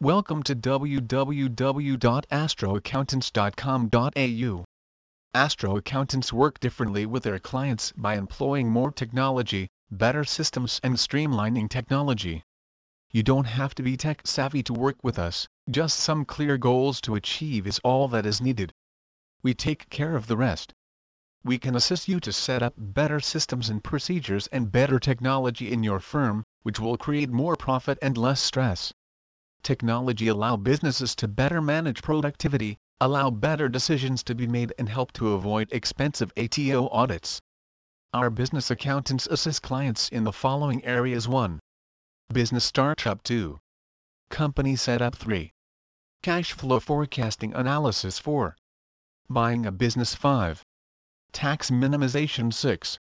Welcome to www.astroaccountants.com.au. Astro Accountants work differently with their clients by employing more technology, better systems and streamlining technology. You don't have to be tech savvy to work with us, just some clear goals to achieve is all that is needed. We take care of the rest. We can assist you to set up better systems and procedures and better technology in your firm, which will create more profit and less stress. Technology allow businesses to better manage productivity, allow better decisions to be made and help to avoid expensive ATO audits. Our business accountants assist clients in the following areas 1. Business Startup 2. Company Setup 3. Cash Flow Forecasting Analysis 4. Buying a Business 5. Tax Minimization 6.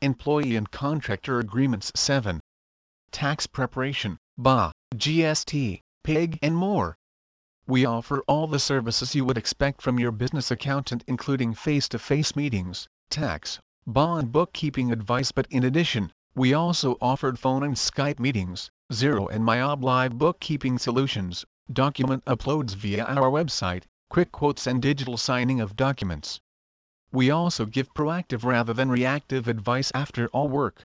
Employee and Contractor Agreements 7. Tax Preparation, BAS, GST, PAYG and more. We offer all the services you would expect from your business accountant including face-to-face -face meetings, tax, bond bookkeeping advice but in addition, we also offered phone and Skype meetings, Xero and MYOB live bookkeeping solutions, document uploads via our website, quick quotes and digital signing of documents. We also give proactive rather than reactive advice after all work.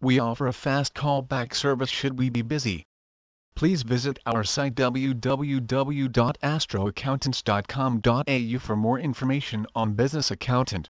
We offer a fast callback service should we be busy. Please visit our site www.astroaccountants.com.au for more information on Business Accountant.